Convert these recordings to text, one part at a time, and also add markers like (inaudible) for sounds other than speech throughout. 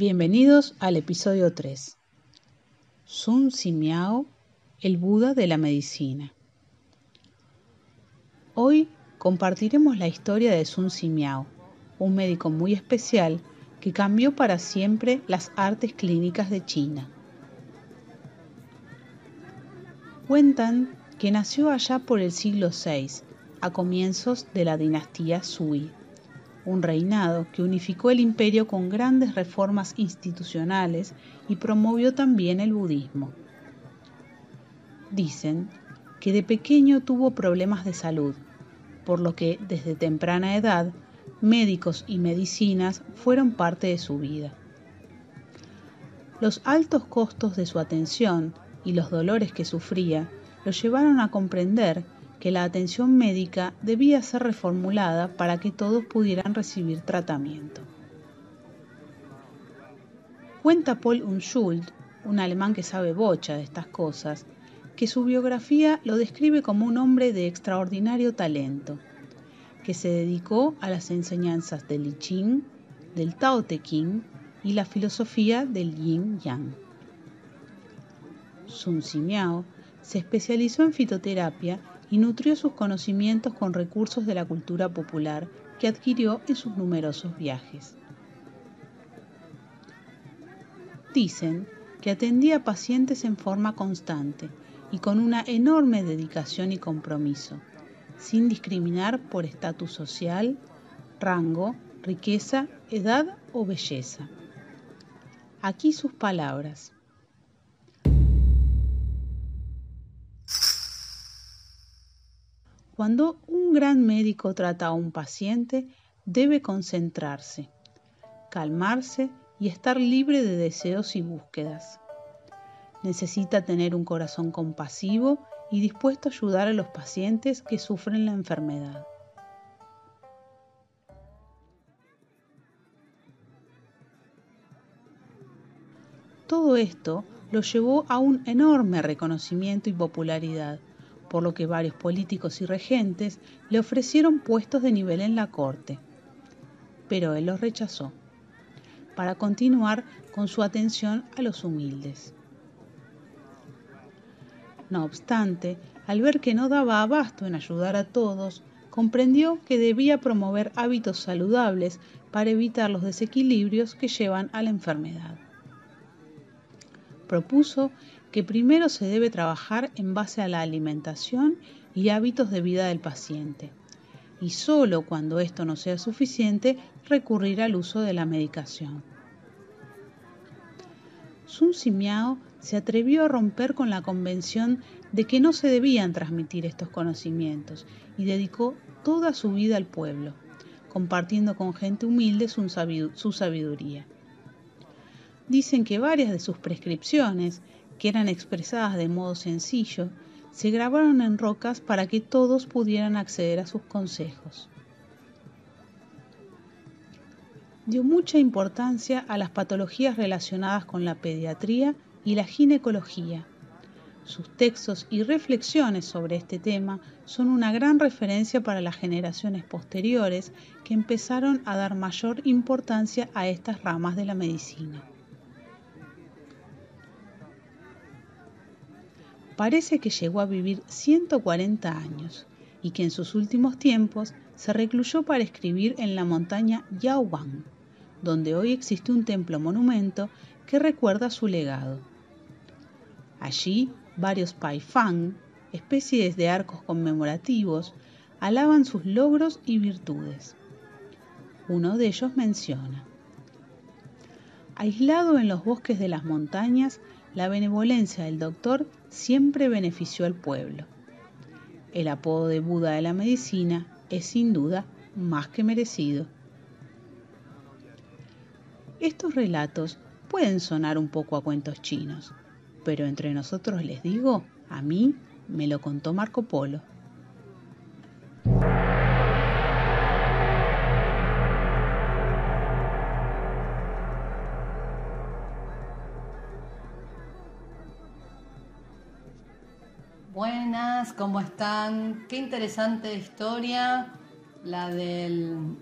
Bienvenidos al episodio 3. Sun Simiao, el Buda de la medicina. Hoy compartiremos la historia de Sun Simiao, un médico muy especial que cambió para siempre las artes clínicas de China. Cuentan que nació allá por el siglo VI, a comienzos de la dinastía Sui, un reinado que unificó el imperio con grandes reformas institucionales y promovió también el budismo. Dicen que de pequeño tuvo problemas de salud, por lo que desde temprana edad médicos y medicinas fueron parte de su vida. Los altos costos de su atención y los dolores que sufría lo llevaron a comprender que la atención médica debía ser reformulada para que todos pudieran recibir tratamiento. Cuenta Paul Unschuld, un alemán que sabe bocha de estas cosas, que su biografía lo describe como un hombre de extraordinario talento, que se dedicó a las enseñanzas del I Ching, del Tao Te Ching y la filosofía del Yin Yang. Sun Simiao se especializó en fitoterapia y nutrió sus conocimientos con recursos de la cultura popular que adquirió en sus numerosos viajes. Dicen que atendía a pacientes en forma constante y con una enorme dedicación y compromiso, sin discriminar por estatus social, rango, riqueza, edad o belleza. Aquí sus palabras. Cuando un gran médico trata a un paciente, debe concentrarse, calmarse y estar libre de deseos y búsquedas. Necesita tener un corazón compasivo y dispuesto a ayudar a los pacientes que sufren la enfermedad. Todo esto lo llevó a un enorme reconocimiento y popularidad por lo que varios políticos y regentes le ofrecieron puestos de nivel en la corte, pero él los rechazó, para continuar con su atención a los humildes. No obstante, al ver que no daba abasto en ayudar a todos, comprendió que debía promover hábitos saludables para evitar los desequilibrios que llevan a la enfermedad. Propuso que primero se debe trabajar en base a la alimentación y hábitos de vida del paciente, y solo cuando esto no sea suficiente recurrir al uso de la medicación. Sun Simiao se atrevió a romper con la convención de que no se debían transmitir estos conocimientos y dedicó toda su vida al pueblo, compartiendo con gente humilde su sabiduría. Dicen que varias de sus prescripciones que eran expresadas de modo sencillo, se grabaron en rocas para que todos pudieran acceder a sus consejos. Dio mucha importancia a las patologías relacionadas con la pediatría y la ginecología. Sus textos y reflexiones sobre este tema son una gran referencia para las generaciones posteriores que empezaron a dar mayor importancia a estas ramas de la medicina. Parece que llegó a vivir 140 años y que en sus últimos tiempos se recluyó para escribir en la montaña Yaoban, donde hoy existe un templo monumento que recuerda su legado. Allí, varios paifang, especies de arcos conmemorativos, alaban sus logros y virtudes. Uno de ellos menciona, aislado en los bosques de las montañas, la benevolencia del doctor siempre benefició al pueblo. El apodo de Buda de la medicina es sin duda más que merecido. Estos relatos pueden sonar un poco a cuentos chinos, pero entre nosotros les digo, a mí me lo contó Marco Polo. Buenas, ¿cómo están? Qué interesante historia, la del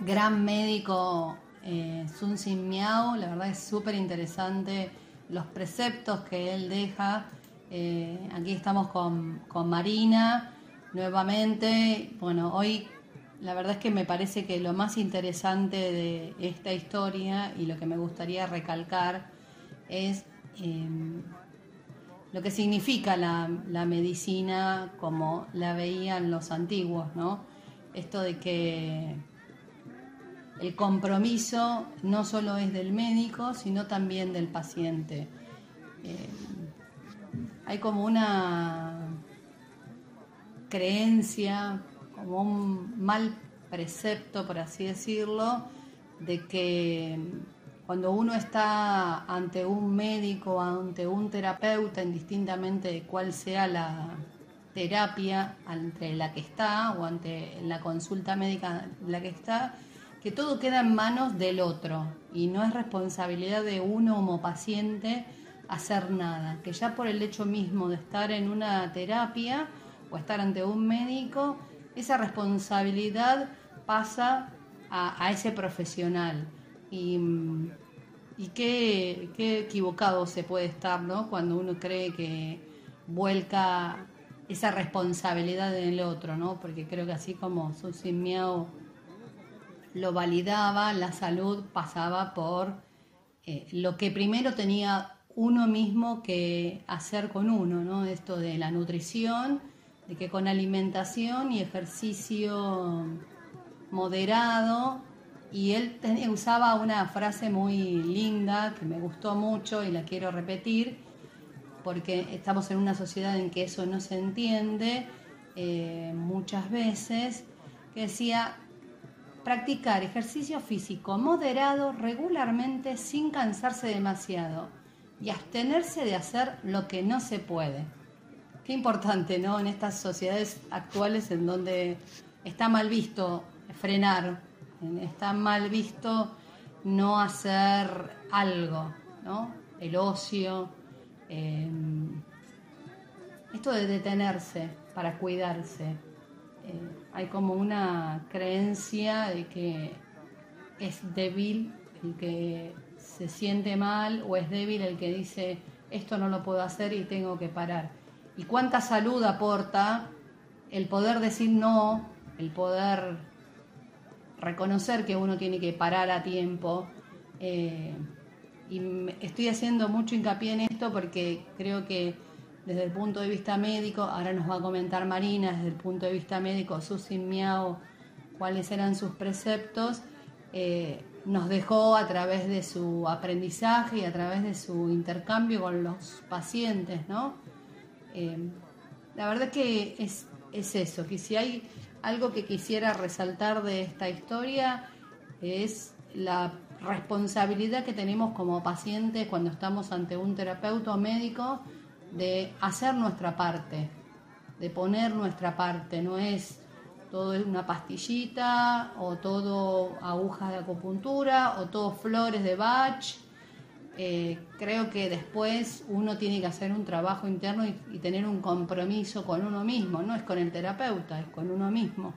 gran médico eh, Sun Sin Miao, la verdad es súper interesante los preceptos que él deja. Eh, aquí estamos con, con Marina nuevamente. Bueno, hoy la verdad es que me parece que lo más interesante de esta historia y lo que me gustaría recalcar es em, lo que significa la, medicina como la veían los antiguos, ¿no? Esto de que el compromiso no solo es del médico, sino también del paciente. Em, hay como una creencia como un mal precepto, por así decirlo, de que cuando uno está ante un médico, ante un terapeuta, indistintamente de cuál sea la terapia entre la que está o ante la consulta médica la que está, que todo queda en manos del otro y no es responsabilidad de uno como paciente hacer nada, que ya por el hecho mismo de estar en una terapia o estar ante un médico, esa responsabilidad pasa a, ese profesional. Y, qué, equivocado se puede estar, ¿no? Cuando uno cree que vuelca esa responsabilidad en el otro, ¿no? Porque creo que así como Susi Miao lo validaba, la salud pasaba por eh, lo que primero tenía uno mismo que hacer con uno, ¿no? Esto de la nutrición de que con alimentación y ejercicio moderado, y él usaba una frase muy linda que me gustó mucho y la quiero repetir, porque estamos en una sociedad en que eso no se entiende eh, muchas veces, que decía, practicar ejercicio físico moderado regularmente sin cansarse demasiado y abstenerse de hacer lo que no se puede. Qué importante, ¿no? En estas sociedades actuales en donde está mal visto frenar, está mal visto no hacer algo, ¿no? El ocio, em, esto de detenerse para cuidarse. Eh, hay como una creencia de que es débil el que se siente mal o es débil el que dice esto no lo puedo hacer y tengo que parar y cuánta salud aporta el poder decir no, el poder reconocer que uno tiene que parar a tiempo. Eh, y estoy haciendo mucho hincapié en esto porque creo que desde el punto de vista médico, ahora nos va a comentar Marina, desde el punto de vista médico, Susi Miao, cuáles eran sus preceptos, eh, nos dejó a través de su aprendizaje y a través de su intercambio con los pacientes, ¿no? Eh, la verdad que es, es eso, que si hay algo que quisiera resaltar de esta historia es la responsabilidad que tenemos como pacientes cuando estamos ante un terapeuta o médico de hacer nuestra parte, de poner nuestra parte, no es todo una pastillita o todo agujas de acupuntura o todo flores de Bach eh, creo que después uno tiene que hacer un trabajo interno y, tener un compromiso con uno mismo, no es con el terapeuta, es con uno mismo.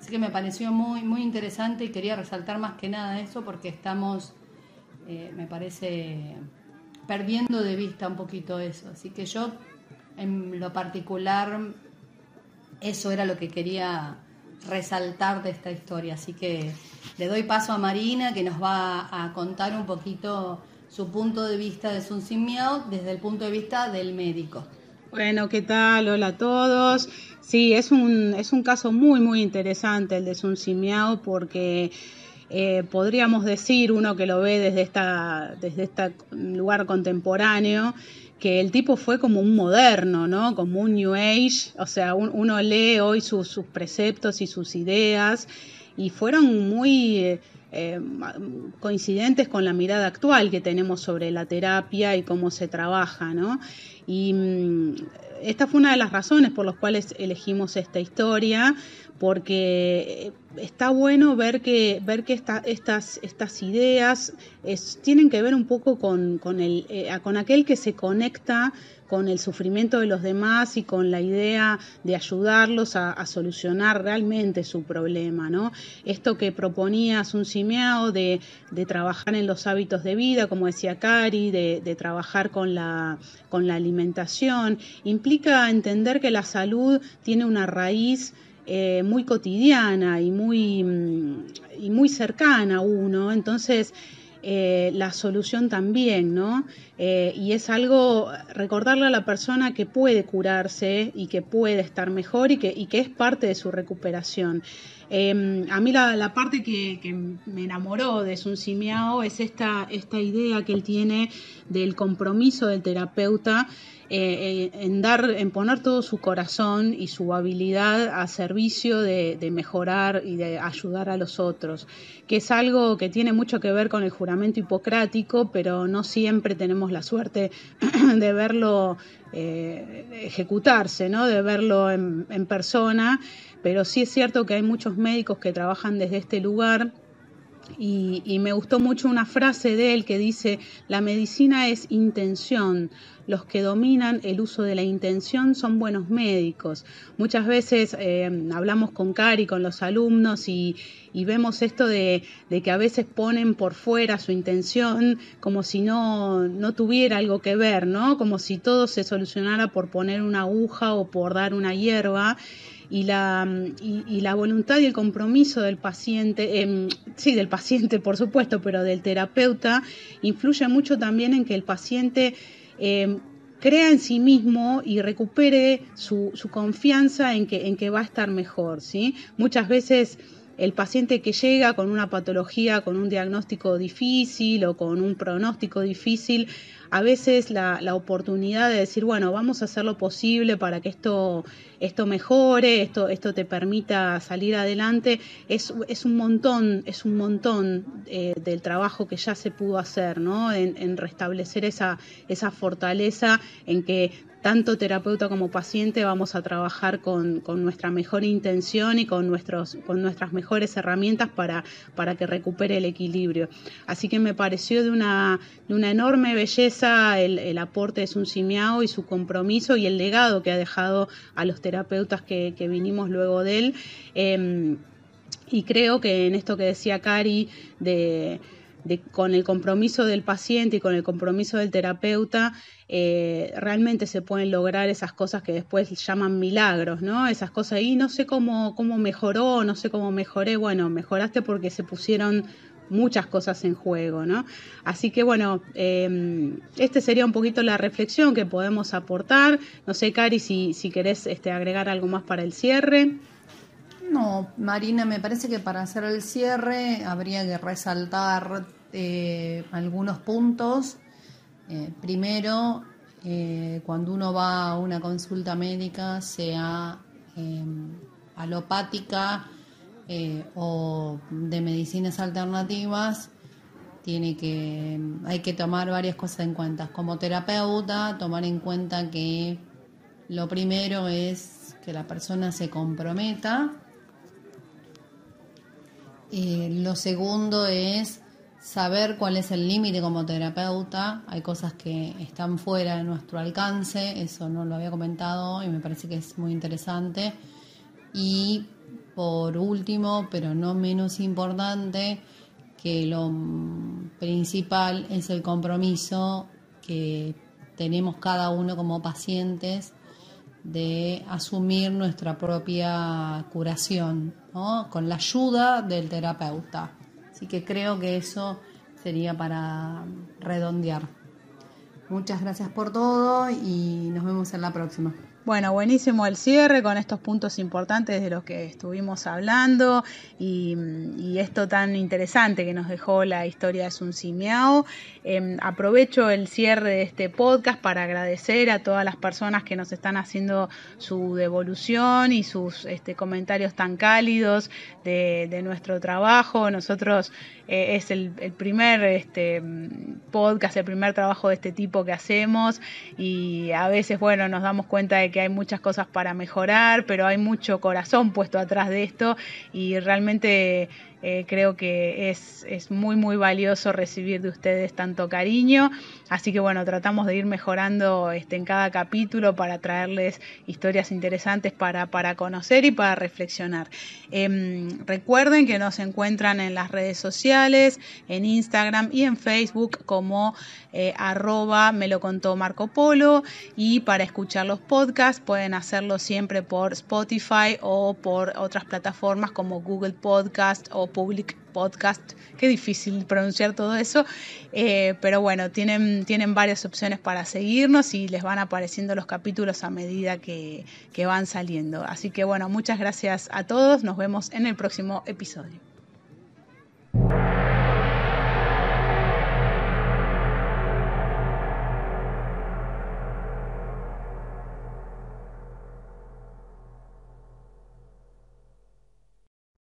Así que me pareció muy, muy interesante y quería resaltar más que nada eso porque estamos, eh, me parece, perdiendo de vista un poquito eso. Así que yo, en lo particular, eso era lo que quería resaltar de esta historia. Así que le doy paso a Marina que nos va a contar un poquito su punto de vista de Sun Sin desde el punto de vista del médico. Bueno, ¿qué tal? Hola a todos. Sí, es un, es un caso muy, muy interesante el de Sun Sin porque eh, podríamos decir, uno que lo ve desde, esta, desde este lugar contemporáneo, que el tipo fue como un moderno, ¿no? Como un New Age, o sea, uno lee hoy sus, sus preceptos y sus ideas y fueron muy coincidentes con la mirada actual que tenemos sobre la terapia y cómo se trabaja, ¿no? Y mm, esta fue una de las razones por las cuales elegimos esta historia, porque está bueno ver que, ver que estas, estas ideas tienen que ver un poco con, con, el, eh, con aquel que se conecta con el sufrimiento de los demás y con la idea de ayudarlos a, solucionar realmente su problema, ¿no? Esto que proponía Sun Simeao de, de, trabajar en los hábitos de vida, como decía Cari, de, de trabajar con la, con la alimentación, implica entender que la salud tiene una raíz eh, muy cotidiana y muy, mm, y muy cercana a uno, entonces eh, la solución también, ¿no? Eh, y es algo, recordarle a la persona que puede curarse y que puede estar mejor y que, y que es parte de su recuperación. Em, a mí la, parte que, me enamoró de Sun Simiao es esta, esta idea que él tiene del compromiso del terapeuta eh, en dar, en poner todo su corazón y su habilidad a servicio de, mejorar y de ayudar a los otros, que es algo que tiene mucho que ver con el juramento hipocrático, pero no siempre tenemos la suerte (clears throat) de verlo eh, ejecutarse, ¿no? de verlo en, en persona, pero sí es cierto que hay muchos médicos que trabajan desde este lugar y, me gustó mucho una frase de él que dice, la medicina es intención, los que dominan el uso de la intención son buenos médicos. Muchas veces eh, hablamos con Cari, con los alumnos y, vemos esto de, que a veces ponen por fuera su intención como si no, no tuviera algo que ver, ¿no? Como si todo se solucionara por poner una aguja o por dar una hierba y la, y, la voluntad y el compromiso del paciente, eh, sí, del paciente por supuesto, pero del terapeuta, influye mucho también en que el paciente em, crea en sí mismo y recupere su, su confianza en que, en que va a estar mejor. ¿sí? Muchas veces el paciente que llega con una patología, con un diagnóstico difícil o con un pronóstico difícil, a veces la, oportunidad de decir, bueno, vamos a hacer lo posible para que esto, esto mejore, esto, esto te permita salir adelante, es, es un montón, es un montón eh, del trabajo que ya se pudo hacer, ¿no? En, en restablecer esa, esa fortaleza en que tanto terapeuta como paciente vamos a trabajar con, nuestra mejor intención y con, nuestros, con nuestras mejores herramientas para, para que recupere el equilibrio. Así que me pareció de una, de una enorme belleza el, aporte de Sun Simiao y su compromiso y el legado que ha dejado a los terapeutas que, vinimos luego de él. Em, y creo que en esto que decía Cari de con el compromiso del paciente y con el compromiso del terapeuta, eh, realmente se pueden lograr esas cosas que después llaman milagros, ¿no? Esas cosas, y no sé cómo, cómo mejoró, no sé cómo mejoré, bueno, mejoraste porque se pusieron muchas cosas en juego, ¿no? Así que bueno, eh, este sería un poquito la reflexión que podemos aportar. No sé, Cari, si, si querés este, agregar algo más para el cierre. No, Marina, me parece que para hacer el cierre habría que resaltar eh, algunos puntos. Eh, primero, eh, cuando uno va a una consulta médica, sea em, alopática o de medicinas alternativas, tiene que, hay que tomar varias cosas en cuenta. Como terapeuta, tomar en cuenta que lo primero es que la persona se comprometa lo segundo es saber cuál es el límite como terapeuta. Hay cosas que están fuera de nuestro alcance, eso no lo había comentado y me parece que es muy interesante. Y por último, pero no menos importante, que lo principal es el compromiso que tenemos cada uno como pacientes de asumir nuestra propia curación, con la ayuda del terapeuta. Así que creo que eso sería para redondear. Muchas gracias por todo y nos vemos en la próxima. Bueno, buenísimo el cierre con estos puntos importantes de los que estuvimos hablando y, esto tan interesante que nos dejó la historia de Sun Simiao. Em, aprovecho el cierre de este podcast para agradecer a todas las personas que nos están haciendo su devolución y sus este, comentarios tan cálidos de, nuestro trabajo. Nosotros eh, es el, primer este, podcast, el primer trabajo de este tipo que hacemos y a veces, bueno, nos damos cuenta de que hay muchas cosas para mejorar, pero hay mucho corazón puesto atrás de esto y realmente eh, creo que es, es, muy, muy valioso recibir de ustedes tanto cariño. Así que bueno, tratamos de ir mejorando este, en cada capítulo para traerles historias interesantes para, para conocer y para reflexionar. Em, recuerden que nos encuentran en las redes sociales, en Instagram y en Facebook como eh, arroba me lo contó Marco Polo y para escuchar los podcasts pueden hacerlo siempre por Spotify o por otras plataformas como Google Podcast o Public Podcast. Qué difícil pronunciar todo eso, eh, pero bueno, tienen, tienen varias opciones para seguirnos y les van apareciendo los capítulos a medida que, que van saliendo. Así que bueno, muchas gracias a todos, nos vemos en el próximo episodio.